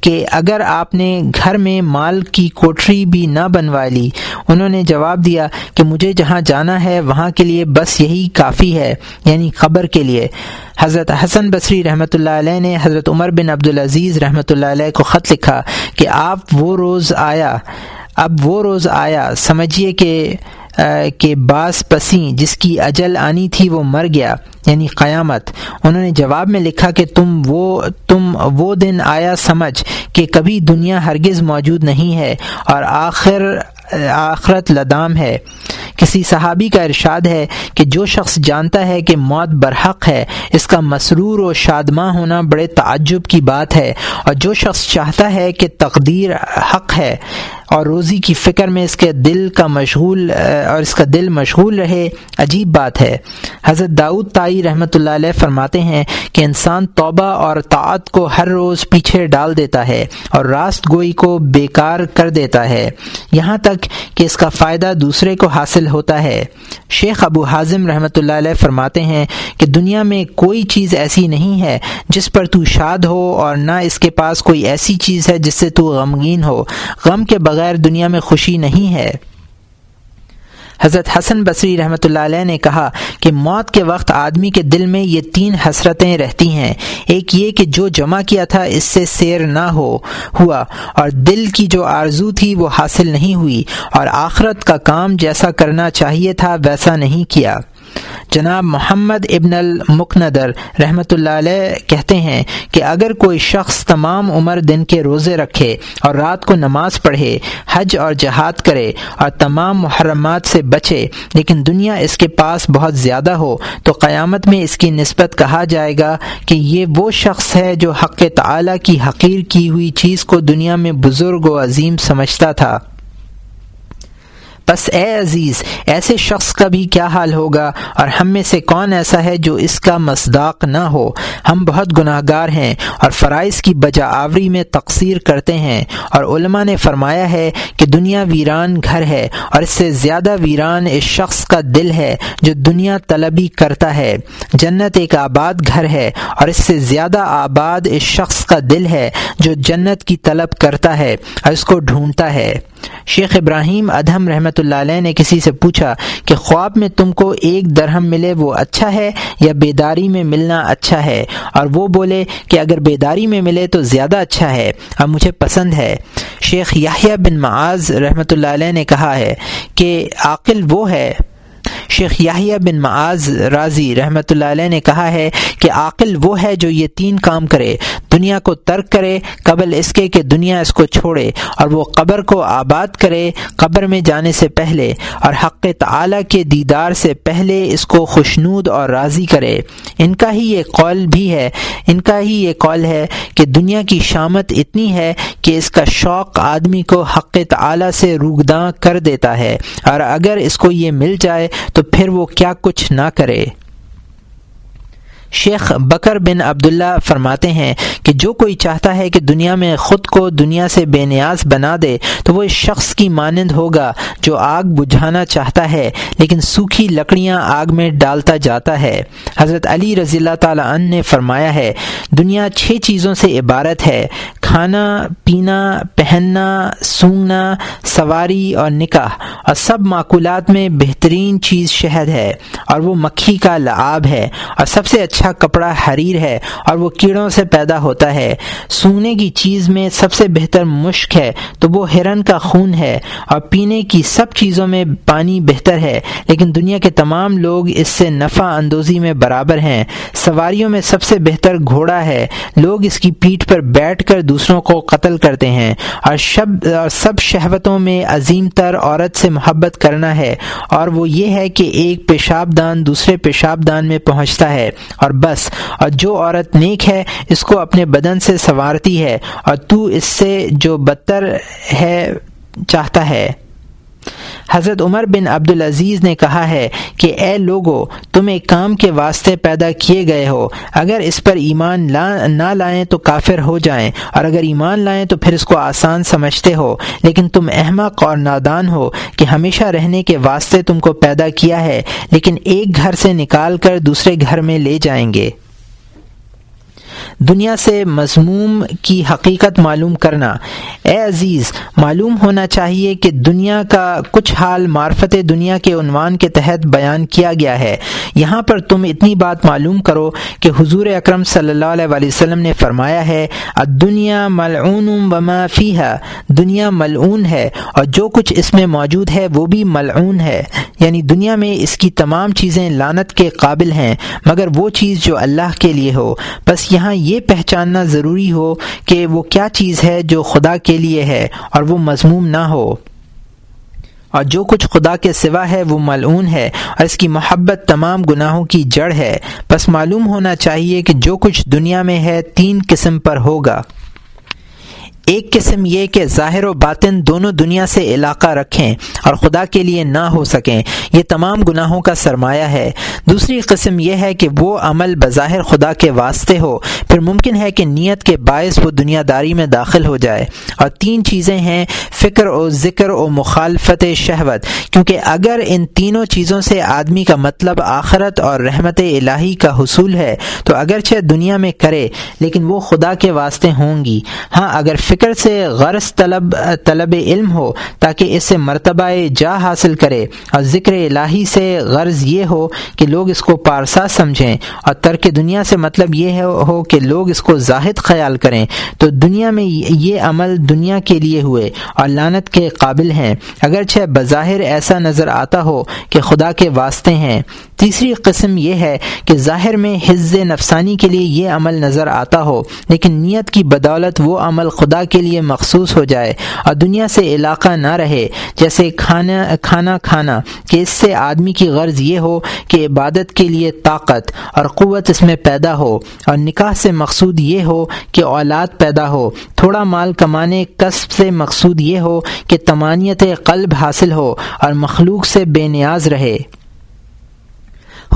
کہ اگر آپ نے گھر میں مال کی کوٹری بھی نہ بنوا لی۔ انہوں نے جواب دیا کہ مجھے جہاں جانا ہے وہاں کے لیے بس یہی کافی ہے یعنی قبر کے لیے۔ حضرت حسن بصری رحمۃ اللہ علیہ نے حضرت عمر بن عبدالعزیز رحمۃ اللہ علیہ کو خط لکھا کہ آپ وہ روز آیا، اب وہ روز آیا، سمجھیے کہ کہ باس پسیں جس کی اجل آنی تھی وہ مر گیا یعنی قیامت۔ انہوں نے جواب میں لکھا کہ تم وہ تم وہ دن آیا سمجھ کہ کبھی دنیا ہرگز موجود نہیں ہے اور آخر، آخرت لدام ہے۔ کسی صحابی کا ارشاد ہے کہ جو شخص جانتا ہے کہ موت برحق ہے، اس کا مسرور و شادماں ہونا بڑے تعجب کی بات ہے۔ اور جو شخص چاہتا ہے کہ تقدیر حق ہے اور روزی کی فکر میں اس کے دل کا مشغول اور اس کا دل مشغول رہے، عجیب بات ہے۔ حضرت داؤد تائی رحمۃ اللہ علیہ فرماتے ہیں کہ انسان توبہ اور طاعت کو ہر روز پیچھے ڈال دیتا ہے اور راست گوئی کو بیکار کر دیتا ہے۔ یہاں تک کہ اس کا فائدہ دوسرے کو حاصل ہوتا ہے۔ شیخ ابو حازم رحمۃ اللہ علیہ فرماتے ہیں کہ دنیا میں کوئی چیز ایسی نہیں ہے جس پر تو شاد ہو اور نہ اس کے پاس کوئی ایسی چیز ہے جس سے تو غمگین ہو۔ غم کے بغیر دنیا میں خوشی نہیں ہے۔ حضرت حسن بصری رحمۃ اللہ علیہ نے کہا کہ موت کے وقت آدمی کے دل میں یہ تین حسرتیں رہتی ہیں۔ ایک یہ کہ جو جمع کیا تھا اس سے سیر نہ ہو، ہوا، اور دل کی جو آرزو تھی وہ حاصل نہیں ہوئی، اور آخرت کا کام جیسا کرنا چاہیے تھا ویسا نہیں کیا۔ جناب محمد ابن المقندر رحمۃ اللہ علیہ کہتے ہیں کہ اگر کوئی شخص تمام عمر دن کے روزے رکھے اور رات کو نماز پڑھے، حج اور جہاد کرے اور تمام محرمات سے بچے، لیکن دنیا اس کے پاس بہت زیادہ ہو، تو قیامت میں اس کی نسبت کہا جائے گا کہ یہ وہ شخص ہے جو حق تعالی کی حقیر کی ہوئی چیز کو دنیا میں بزرگ و عظیم سمجھتا تھا۔ بس اے عزیز، ایسے شخص کا بھی کیا حال ہوگا؟ اور ہم میں سے کون ایسا ہے جو اس کا مصداق نہ ہو؟ ہم بہت گناہ گار ہیں اور فرائض کی بجا آوری میں تقسیر کرتے ہیں۔ اور علماء نے فرمایا ہے کہ دنیا ویران گھر ہے اور اس سے زیادہ ویران اس شخص کا دل ہے جو دنیا طلبی کرتا ہے۔ جنت ایک آباد گھر ہے اور اس سے زیادہ آباد اس شخص کا دل ہے جو جنت کی طلب کرتا ہے اور اس کو ڈھونڈتا ہے۔ شیخ ابراہیم ادہم رحمۃ اللہ علیہ نے کسی سے پوچھا کہ خواب میں تم کو ایک درہم ملے وہ اچھا ہے یا بیداری میں ملنا اچھا ہے؟ اور وہ بولے کہ اگر بیداری میں ملے تو زیادہ اچھا ہے اور مجھے پسند ہے۔ شیخ یاہیا بن معاذ رحمۃ اللہ علیہ نے کہا ہے کہ عاقل وہ ہے شیخ یاہیا بن معاذ راضی رحمۃ اللہ علیہ نے کہا ہے کہ عاقل وہ ہے جو یہ تین کام کرے، دنیا کو ترک کرے، قبل اس کے کہ دنیا اس کو چھوڑے، اور وہ قبر کو آباد کرے قبر میں جانے سے پہلے، اور حق تعالی کے دیدار سے پہلے اس کو خوشنود اور راضی کرے۔ ان کا ہی یہ قول بھی ہے، ان کا ہی یہ قول ہے کہ دنیا کی شامت اتنی ہے کہ اس کا شوق آدمی کو حق تعالی سے روگداں کر دیتا ہے اور اگر اس کو یہ مل جائے تو پھر وہ کیا کچھ نہ کرے۔ شیخ بکر بن عبداللہ فرماتے ہیں کہ جو کوئی چاہتا ہے کہ دنیا میں خود کو دنیا سے بے نیاز بنا دے تو وہ اس شخص کی مانند ہوگا جو آگ بجھانا چاہتا ہے لیکن سوکھی لکڑیاں آگ میں ڈالتا جاتا ہے۔ حضرت علی رضی اللہ تعالیٰ عنہ نے فرمایا ہے، دنیا چھ چیزوں سے عبارت ہے۔ کھانا، پینا، پہننا، سونگنا، سواری اور نکاح۔ اور سب معقولات میں بہترین چیز شہد ہے، اور وہ مکھی کا لعاب ہے۔ اور سب سے اچھا کپڑا حریر ہے، اور وہ کیڑوں سے پیدا ہوتا ہے۔ سونے کی چیز میں سب سے بہتر مشک ہے، تو وہ ہرن کا خون ہے۔ اور پینے کی سب چیزوں میں پانی بہتر ہے، لیکن دنیا کے تمام لوگ اس سے نفع اندوزی میں برابر ہیں۔ سواریوں میں سب سے بہتر گھوڑا ہے۔ لوگ اس کی پیٹھ پر بیٹھ کر دوسروں کو قتل کرتے ہیں۔ اور شب، اور سب شہوتوں میں عظیم تر عورت سے محبت کرنا ہے۔ اور وہ یہ ہے کہ ایک پیشاب دان دوسرے پیشاب دان میں پہنچتا ہے۔ اور بس، اور جو عورت نیک ہے، اس کو اپنے بدن سے سنوارتی ہے۔ اور تو اس سے جو بدتر ہے، چاہتا ہے۔ حضرت عمر بن عبد العزیز نے کہا ہے کہ اے لوگو، تم ایک کام کے واسطے پیدا کیے گئے ہو۔ اگر اس پر ایمان لا، نہ لائیں تو کافر ہو جائیں، اور اگر ایمان لائیں تو پھر اس کو آسان سمجھتے ہو۔ لیکن تم احمق اور نادان ہو کہ ہمیشہ رہنے کے واسطے تم کو پیدا کیا ہے، لیکن ایک گھر سے نکال کر دوسرے گھر میں لے جائیں گے۔ دنیا سے مضموم کی حقیقت معلوم کرنا۔ اے عزیز، معلوم ہونا چاہیے کہ دنیا کا کچھ حال معرفت دنیا کے عنوان کے تحت بیان کیا گیا ہے۔ یہاں پر تم اتنی بات معلوم کرو کہ حضور اکرم صلی اللہ علیہ وسلم نے فرمایا ہے دنیا ملعون وما فیہا، دنیا ملعون ہے اور جو کچھ اس میں موجود ہے وہ بھی ملعون ہے۔ یعنی دنیا میں اس کی تمام چیزیں لانت کے قابل ہیں، مگر وہ چیز جو اللہ کے لیے ہو۔ بس یہاں یہ پہچاننا ضروری ہو کہ وہ کیا چیز ہے جو خدا کے لیے ہے اور وہ مضموم نہ ہو۔ اور جو کچھ خدا کے سوا ہے وہ ملعون ہے اور اس کی محبت تمام گناہوں کی جڑ ہے۔ بس معلوم ہونا چاہیے کہ جو کچھ دنیا میں ہے تین قسم پر ہوگا۔ ایک قسم یہ کہ ظاہر و باطن دونوں دنیا سے علاقہ رکھیں اور خدا کے لیے نہ ہو سکیں، یہ تمام گناہوں کا سرمایہ ہے۔ دوسری قسم یہ ہے کہ وہ عمل بظاہر خدا کے واسطے ہو، پھر ممکن ہے کہ نیت کے باعث وہ دنیا داری میں داخل ہو جائے۔ اور تین چیزیں ہیں فکر و ذکر و مخالفت شہوت، کیونکہ اگر ان تینوں چیزوں سے آدمی کا مطلب آخرت اور رحمت الہی کا حصول ہے، تو اگرچہ دنیا میں کرے، لیکن وہ خدا کے واسطے ہوں گی۔ ہاں اگر فکر سے غرض طلب طلب علم ہو تاکہ اس سے مرتبہ جا حاصل کرے اور ذکر الہی سے غرض یہ ہو کہ لوگ اس کو پارسا سمجھیں اور ترک دنیا سے مطلب یہ ہو کہ لوگ اس کو زاہد خیال کریں۔ تو دنیا میں یہ عمل دنیا کے لیے ہوئے اور لانت کے قابل ہیں۔ اگرچہ بظاہر ایسا نظر آتا ہو کہ خدا کے واسطے ہیں۔ تیسری قسم یہ ہے کہ ظاہر میں حز نفسانی کے لیے یہ عمل نظر آتا ہو، لیکن نیت کی بدولت وہ عمل خدا خدا کے لیے مخصوص ہو جائے اور دنیا سے علاقہ نہ رہے، جیسے کھانا کھانا کھانا، کہ اس سے آدمی کی غرض یہ ہو کہ عبادت کے لیے طاقت اور قوت اس میں پیدا ہو اور نکاح سے مقصود یہ ہو کہ اولاد پیدا ہو۔ تھوڑا مال کمانے قصب سے مقصود یہ ہو کہ تمانیت قلب حاصل ہو اور مخلوق سے بے نیاز رہے۔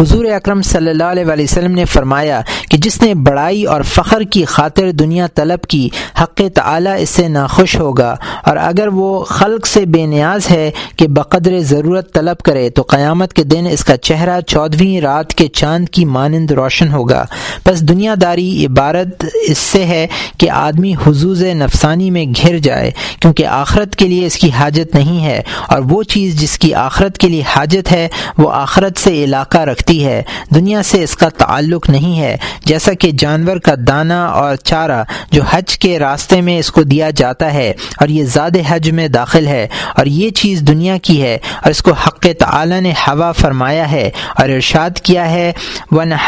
حضور اکرم صلی اللہ علیہ وسلم نے فرمایا کہ جس نے بڑائی اور فخر کی خاطر دنیا طلب کی، حق تعلیٰ اس سے ناخوش ہوگا۔ اور اگر وہ خلق سے بے نیاز ہے کہ بقدر ضرورت طلب کرے، تو قیامت کے دن اس کا چہرہ چودھویں رات کے چاند کی مانند روشن ہوگا۔ بس دنیا داری عبارت اس سے ہے کہ آدمی حضوز نفسانی میں گھر جائے، کیونکہ آخرت کے لیے اس کی حاجت نہیں ہے۔ اور وہ چیز جس کی آخرت کے لیے حاجت ہے، وہ آخرت سے علاقہ رکھ ہے۔ دنیا سے اس کا تعلق نہیں ہے۔ جیسا کہ جانور کا دانہ اور چارہ جو حج کے راستے میں اس کو دیا جاتا ہے اور یہ زیادہ حج میں داخل ہے اور یہ چیز دنیا کی ہے اور اس کو حق تعالی نے ہوا فرمایا ہے اور ارشاد کیا ہے۔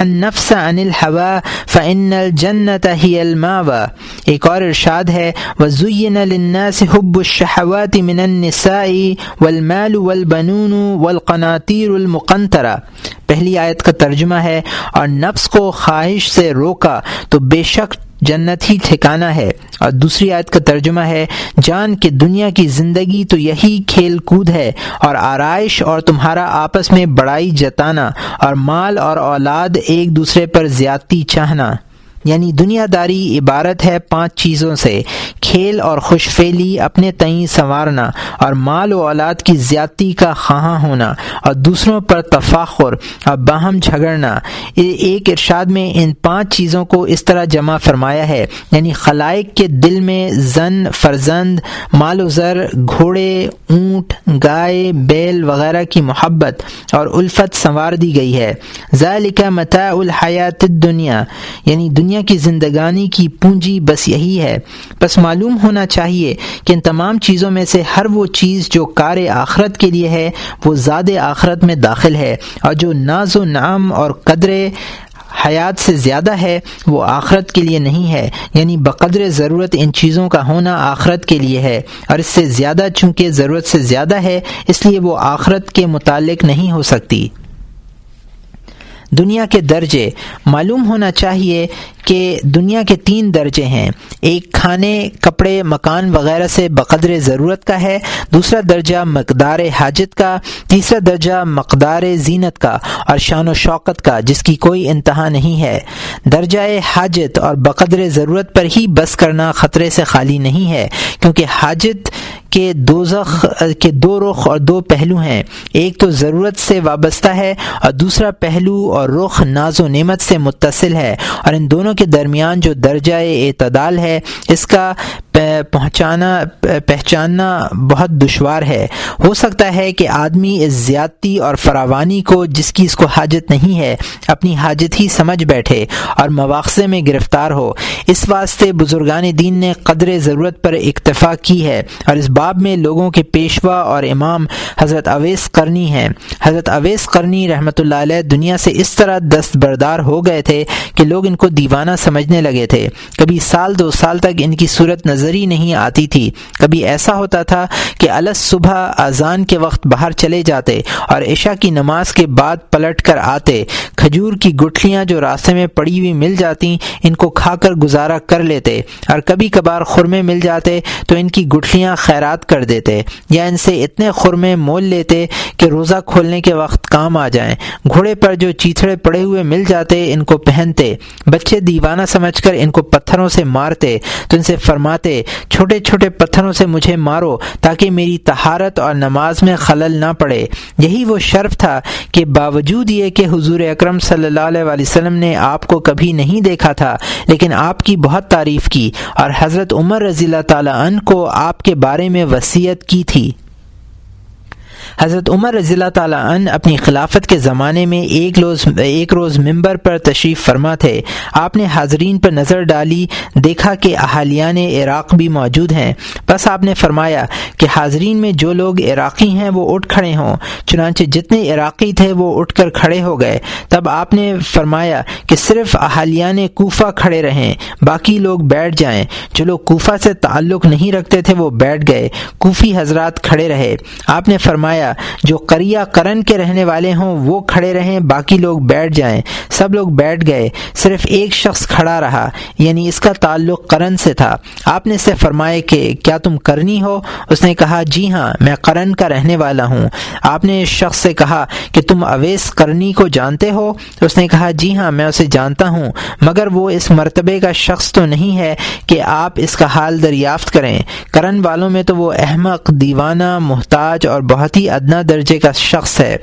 نفس ان الحوا فن الجنت ہی الماوا ایک اور ارشاد ہے۔ وزین للناس حب الشہوات من النساء والمال والبنون والقناطیر المقنطرہ پہلی آیت کا ترجمہ ہے اور نفس کو خواہش سے روکا تو بے شک جنت ہی ٹھکانہ ہے۔ اور دوسری آیت کا ترجمہ ہے، جان کہ دنیا کی زندگی تو یہی کھیل کود ہے اور آرائش اور تمہارا آپس میں بڑائی جتانا اور مال اور اولاد ایک دوسرے پر زیادتی چاہنا۔ یعنی دنیا داری عبارت ہے پانچ چیزوں سے۔ کھیل اور خوش فیلی اپنے تئیں سنوارنا اور مال و اولاد کی زیادتی کا خواہاں ہونا اور دوسروں پر تفاخر اور باہم جھگڑنا۔ ایک ارشاد میں ان پانچ چیزوں کو اس طرح جمع فرمایا ہے یعنی خلائق کے دل میں زن، فرزند، مال و زر، گھوڑے، اونٹ، گائے، بیل وغیرہ کی محبت اور الفت سنوار دی گئی ہے۔ ذالک متاع الحیات دنیا یعنی دنیا دنیا کی زندگانی کی پونجی بس یہی ہے۔ بس معلوم ہونا چاہیے کہ ان تمام چیزوں میں سے ہر وہ چیز جو کار آخرت کے لیے ہے، وہ زیادہ آخرت میں داخل ہے۔ اور جو ناز و نام اور قدر حیات سے زیادہ ہے، وہ آخرت کے لیے نہیں ہے۔ یعنی بقدر ضرورت ان چیزوں کا ہونا آخرت کے لیے ہے۔ اور اس سے زیادہ چونکہ ضرورت سے زیادہ ہے، اس لیے وہ آخرت کے متعلق نہیں ہو سکتی۔ دنیا کے درجے معلوم ہونا چاہیے کہ دنیا کے تین درجے ہیں۔ ایک کھانے، کپڑے، مکان وغیرہ سے بقدر ضرورت کا ہے، دوسرا درجہ مقدار حاجت کا، تیسرا درجہ مقدار زینت کا اور شان و شوقت کا، جس کی کوئی انتہا نہیں ہے۔ درجہ حاجت اور بقدر ضرورت پر ہی بس کرنا خطرے سے خالی نہیں ہے، کیونکہ حاجت کے دوزخ کے دو رخ اور دو پہلو ہیں۔ ایک تو ضرورت سے وابستہ ہے اور دوسرا پہلو اور رخ ناز و نعمت سے متصل ہے۔ اور ان دونوں کے درمیان جو درجہ اعتدال ہے، اس کا پہنچانا پہچاننا بہت دشوار ہے۔ ہو سکتا ہے کہ آدمی اس زیادتی اور فراوانی کو، جس کی اس کو حاجت نہیں ہے، اپنی حاجت ہی سمجھ بیٹھے اور مواقع میں گرفتار ہو۔ اس واسطے بزرگان دین نے قدر ضرورت پر اکتفا کی ہے اور اس باب میں لوگوں کے پیشوا اور امام حضرت اویس کرنی ہیں۔ حضرت اویس کرنی رحمۃ اللہ علیہ دنیا سے اس طرح دستبردار ہو گئے تھے کہ لوگ ان کو دیوانہ سمجھنے لگے تھے۔ کبھی سال دو سال تک ان کی صورت نظر ہی نہیں آتی تھی۔ کبھی ایسا ہوتا تھا کہ الس صبح اذان کے وقت باہر چلے جاتے اور عشاء کی نماز کے بعد پلٹ کر آتے۔ کھجور کی گٹھلیاں جو راستے میں پڑی ہوئی مل جاتی، ان کو کھا کر گزارا کر لیتے۔ اور کبھی کبھار خرمے مل جاتے تو ان کی گٹھلیاں خیرات کر دیتے۔ یا ان سے اتنے خرمے مول لیتے کہ روزہ کھولنے کے وقت کام آ جائیں۔ گھوڑے پر جو چیتڑے پڑے ہوئے مل جاتے، ان کو پہنتے۔ بچے دیوانہ سمجھ کر ان کو پتھروں سے مارتے۔ تو ان سے فرماتے چھوٹے چھوٹے پتھروں سے مجھے مارو تاکہ میری تہارت اور نماز میں خلل نہ پڑے۔ یہی وہ شرف تھا کہ باوجود یہ کہ حضور اکرم صلی اللہ علیہ وسلم نے آپ کو کبھی نہیں دیکھا تھا، لیکن آپ کی بہت تعریف کی اور حضرت عمر رضی اللہ تعالیٰ عنہ کو آپ کے بارے میں وصیت کی تھی۔ حضرت عمر رضی اللہ تعالیٰ عنہ اپنی خلافت کے زمانے میں ایک روز ایک روز ممبر پر تشریف فرما تھے۔ آپ نے حاضرین پر نظر ڈالی، دیکھا کہ احالیان عراق بھی موجود ہیں۔ بس آپ نے فرمایا کہ حاضرین میں جو لوگ عراقی ہیں وہ اٹھ کھڑے ہوں، چنانچہ جتنے عراقی تھے وہ اٹھ کر کھڑے ہو گئے۔ تب آپ نے فرمایا کہ صرف احالیان کوفہ کھڑے رہیں، باقی لوگ بیٹھ جائیں۔ جو لوگ کوفہ سے تعلق نہیں رکھتے تھے وہ بیٹھ گئے۔ کوفی حضرات کھڑے رہے۔ آپ نے فرمایا جو کریا کرن کے رہنے والے ہوں، وہ کھڑے رہیں، باقی لوگ بیٹھ جائیں۔ سب لوگ بیٹھ گئے، صرف ایک شخص کھڑا رہا یعنی اس کا تعلق کرن سے تھا۔ آپ نے اسے فرمایا کہ کیا تم کرنی ہو؟ اس نے کہا جی ہاں میں کرن کا رہنے والا ہوں۔ آپ نے اس شخص سے کہا کہ تم اویس کرنی کو جانتے ہو؟ اس نے کہا جی ہاں میں اسے جانتا ہوں، مگر وہ اس مرتبے کا شخص تو نہیں ہے کہ آپ اس کا حال دریافت کریں۔ کرن والوں میں تو وہ احمق، دیوانہ، محتاج اور بہت ہی ادنا درجے کا شخص ہے۔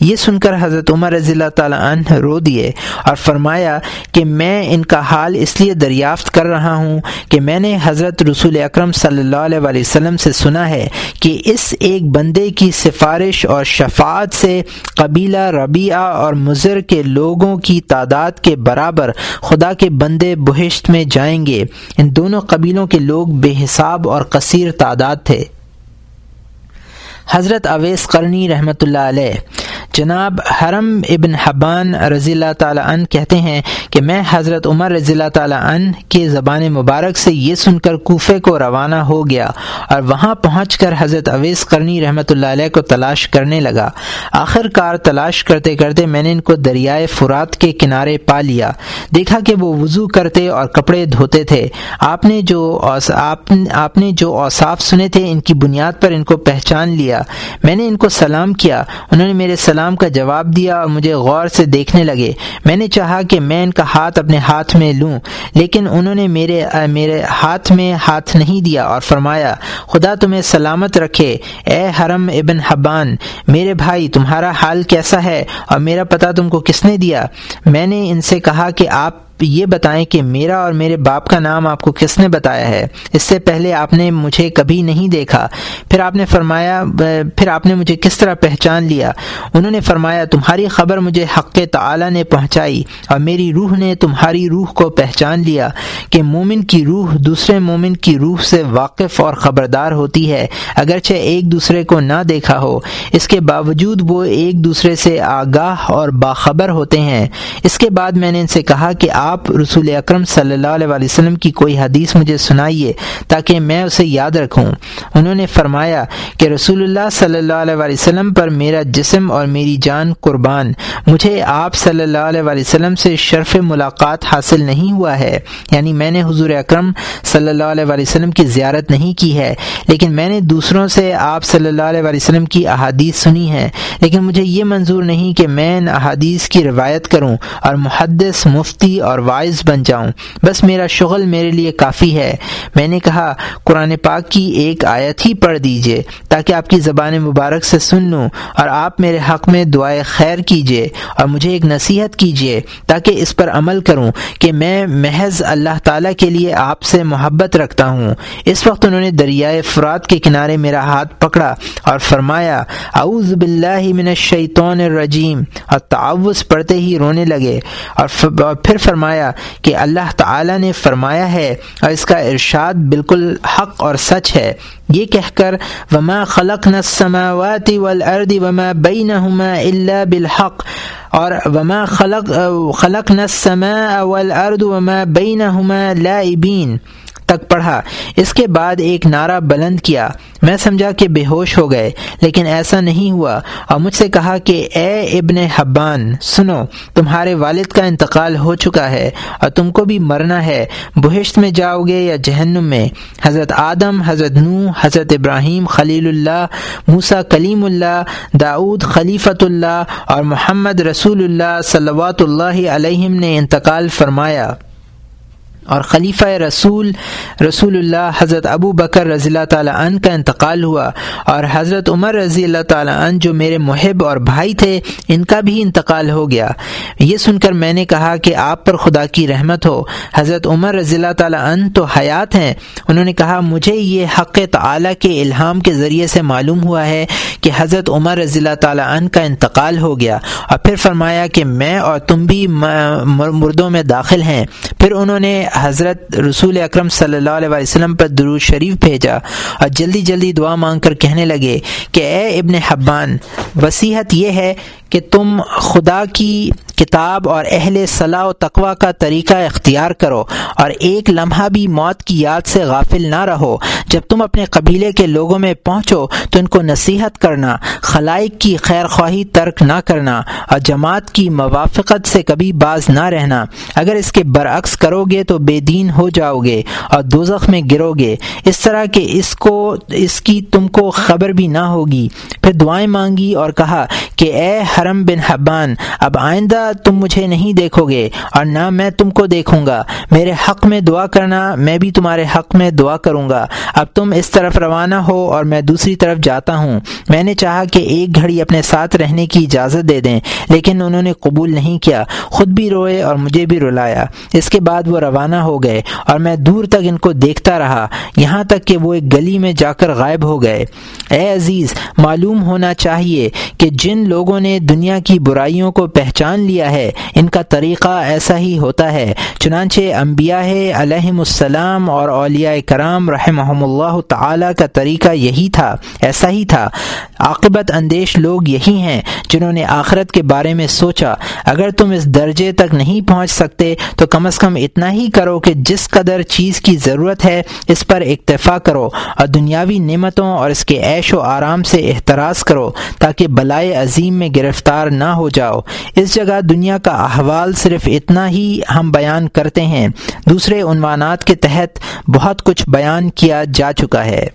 یہ سن کر حضرت عمر رضی اللہ تعالیٰ عنہ رو دیے اور فرمایا کہ میں ان کا حال اس لیے دریافت کر رہا ہوں کہ میں نے حضرت رسول اکرم صلی اللہ علیہ وسلم سے سنا ہے کہ اس ایک بندے کی سفارش اور شفاعت سے قبیلہ ربیعہ اور مضر کے لوگوں کی تعداد کے برابر خدا کے بندے بہشت میں جائیں گے۔ ان دونوں قبیلوں کے لوگ بے حساب اور کثیر تعداد تھے۔ حضرت اویس قرنی رحمۃ اللہ علیہ جناب حرم ابن حبان رضی اللہ تعالیٰ عنہ کہتے ہیں کہ میں حضرت عمر رضی اللہ تعالیٰ عنہ کے زبان مبارک سے یہ سن کر کوفے کو روانہ ہو گیا اور وہاں پہنچ کر حضرت اویس کرنی رحمۃ اللہ علیہ کو تلاش کرنے لگا۔ آخر کار تلاش کرتے کرتے میں نے ان کو دریائے فرات کے کنارے پا لیا۔ دیکھا کہ وہ وضو کرتے اور کپڑے دھوتے تھے۔ آپ نے جو آپ نے جو اوصاف سنے تھے، ان کی بنیاد پر ان کو پہچان لیا۔ میں نے ان کو سلام کیا۔ انہوں نے میرے سلام کا جواب دیا اور مجھے غور سے دیکھنے لگے۔ میں نے چاہا کہ میں ان کا ہاتھ اپنے ہاتھ میں لوں، لیکن انہوں نے میرے میرے ہاتھ میں ہاتھ نہیں دیا اور فرمایا، خدا تمہیں سلامت رکھے۔ اے حرم ابن حبان، میرے بھائی، تمہارا حال کیسا ہے؟ اور میرا پتہ تم کو کس نے دیا؟ میں نے ان سے کہا کہ آپ یہ بتائیں کہ میرا اور میرے باپ کا نام آپ کو کس نے بتایا ہے؟ اس سے پہلے آپ نے مجھے کبھی نہیں دیکھا۔ پھر آپ نے فرمایا، پھر آپ نے مجھے کس طرح پہچان لیا؟ انہوں نے فرمایا، تمہاری خبر مجھے حق تعالی نے پہنچائی اور میری روح نے تمہاری روح کو پہچان لیا کہ مومن کی روح دوسرے مومن کی روح سے واقف اور خبردار ہوتی ہے۔ اگرچہ ایک دوسرے کو نہ دیکھا ہو، اس کے باوجود وہ ایک دوسرے سے آگاہ اور باخبر ہوتے ہیں۔ اس کے بعد میں نے ان سے کہا کہ آپ آپ رسول اکرم صلی اللہ علیہ وسلم کی کوئی حدیث مجھے سنائیے تاکہ میں اسے یاد رکھوں۔ انہوں نے فرمایا کہ رسول اللہ صلی اللہ علیہ وسلم پر میرا جسم اور میری جان قربان۔ مجھے آپ صلی اللہ علیہ وسلم سے شرف ملاقات حاصل نہیں ہوا ہے۔ یعنی میں نے حضور اکرم صلی اللہ علیہ وسلم کی زیارت نہیں کی ہے، لیکن میں نے دوسروں سے آپ صلی اللہ علیہ وسلم کی احادیث سنی ہے لیکن مجھے یہ منظور نہیں کہ میں ان احادیث کی روایت کروں اور محدث مفتی اور اور وائز بن جاؤں۔ بس میرا شغل میرے لیے کافی ہے۔ میں نے کہا، قرآن پاک کی ایک آیت ہی پڑھ دیجیے، تاکہ آپ کی زبان مبارک سے سن لوں اور آپ میرے حق میں دعائے خیر کیجیے اور مجھے ایک نصیحت کیجیے تاکہ اس پر عمل کروں کہ میں محض اللہ تعالیٰ کے لیے آپ سے محبت رکھتا ہوں۔ اس وقت انہوں نے دریائے فرات کے کنارے میرا ہاتھ پکڑا اور فرمایا، اعوذ باللہ من الشیطان الرجیم اور تعوض پڑھتے ہی رونے لگے اور پھر فرمایا فرمایا کہ اللہ تعالی نے فرمایا ہے اور اس کا ارشاد بالکل حق اور سچ ہے۔ یہ کہہ کر، وما خلق السماوات والارض وما بینہما الا بالحق۔ اور وما خلق خلق السماء والارض وما بینہما لائبین تک پڑھا۔ اس کے بعد ایک نعرہ بلند کیا۔ میں سمجھا کہ بے ہوش ہو گئے، لیکن ایسا نہیں ہوا۔ اور مجھ سے کہا کہ، اے ابن حبان، سنو، تمہارے والد کا انتقال ہو چکا ہے اور تم کو بھی مرنا ہے۔ بہشت میں جاؤ گے یا جہنم میں؟ حضرت آدم، حضرت نو حضرت ابراہیم، خلیل اللہ موسا کلیم اللہ داود خلیفۃ اللہ اور محمد رسول اللہ صلوات اللہ علیہم نے انتقال فرمایا۔ اور خلیفہ رسول رسول اللہ حضرت ابو بکر رضی اللہ تعالیٰ عنہ کا انتقال ہوا اور حضرت عمر رضی اللہ تعالیٰ عنہ جو میرے محب اور بھائی تھے، ان کا بھی انتقال ہو گیا۔ یہ سن کر میں نے کہا کہ آپ پر خدا کی رحمت ہو۔ حضرت عمر رضی اللہ تعالیٰ عنہ تو حیات ہیں۔ انہوں نے کہا، مجھے یہ حق تعلیٰ کے الہام کے ذریعے سے معلوم ہوا ہے کہ حضرت عمر رضی اللہ تعالیٰ عنہ کا انتقال ہو گیا۔ اور پھر فرمایا کہ میں اور تم بھی مردوں میں داخل ہیں۔ پھر انہوں نے حضرت رسول اکرم صلی اللہ علیہ وسلم پر درود شریف بھیجا اور جلدی جلدی دعا مانگ کر کہنے لگے کہ اے ابن حبان وسیحت یہ ہے کہ تم خدا کی کتاب اور اہل صلاح و تقوا کا طریقہ اختیار کرو اور ایک لمحہ بھی موت کی یاد سے غافل نہ رہو۔ جب تم اپنے قبیلے کے لوگوں میں پہنچو تو ان کو نصیحت کرنا، خلائق کی خیر خواہی ترک نہ کرنا اور جماعت کی موافقت سے کبھی باز نہ رہنا۔ اگر اس کے برعکس کرو گے تو بے دین ہو جاؤ گے اور دوزخ میں گرو گے۔ اس طرح کہ اس کو، اس کی تم کو خبر بھی نہ ہوگی۔ پھر دعائیں مانگی اور کہا کہ اے حرم بن حبان، اب آئندہ تم مجھے نہیں دیکھو گے اور نہ میں تم کو دیکھوں گا۔ میرے حق میں دعا کرنا، میں بھی تمہارے حق میں دعا کروں گا۔ اب تم اس طرف روانہ ہو اور میں دوسری طرف جاتا ہوں۔ میں نے چاہا کہ ایک گھڑی اپنے ساتھ رہنے کی اجازت دے دیں، لیکن انہوں نے قبول نہیں کیا۔ خود بھی روئے اور مجھے بھی رلایا۔ اس کے بعد وہ روانہ ہو گئے اور میں دور تک ان کو دیکھتا رہا۔ یہاں تک کہ وہ ایک گلی میں جا کر غائب ہو گئے۔ اے عزیز، معلوم ہونا چاہیے کہ جن لوگوں نے دنیا کی برائیوں کو پہچان لیا ہے۔ ان کا طریقہ ایسا ہی ہوتا ہے۔ چنانچہ انبیاء علیہم السلام اور اولیاء کرام رحمہم اللہ تعالی کا طریقہ یہی تھا، ایسا ہی تھا۔ عاقبت اندیش لوگ یہی ہیں جنہوں نے آخرت کے بارے میں سوچا۔ اگر تم اس درجے تک نہیں پہنچ سکتے تو کم از کم اتنا ہی کرو کہ جس قدر چیز کی ضرورت ہے اس پر اکتفا کرو اور دنیاوی نعمتوں اور اس کے عیش و آرام سے احتراز کرو تاکہ بلائے عظیم میں گرفتار نہ ہو جاؤ۔ اس جگہ دنیا کا احوال صرف اتنا ہی ہم بیان کرتے ہیں۔ دوسرے عنوانات کے تحت بہت کچھ بیان کیا جا چکا ہے۔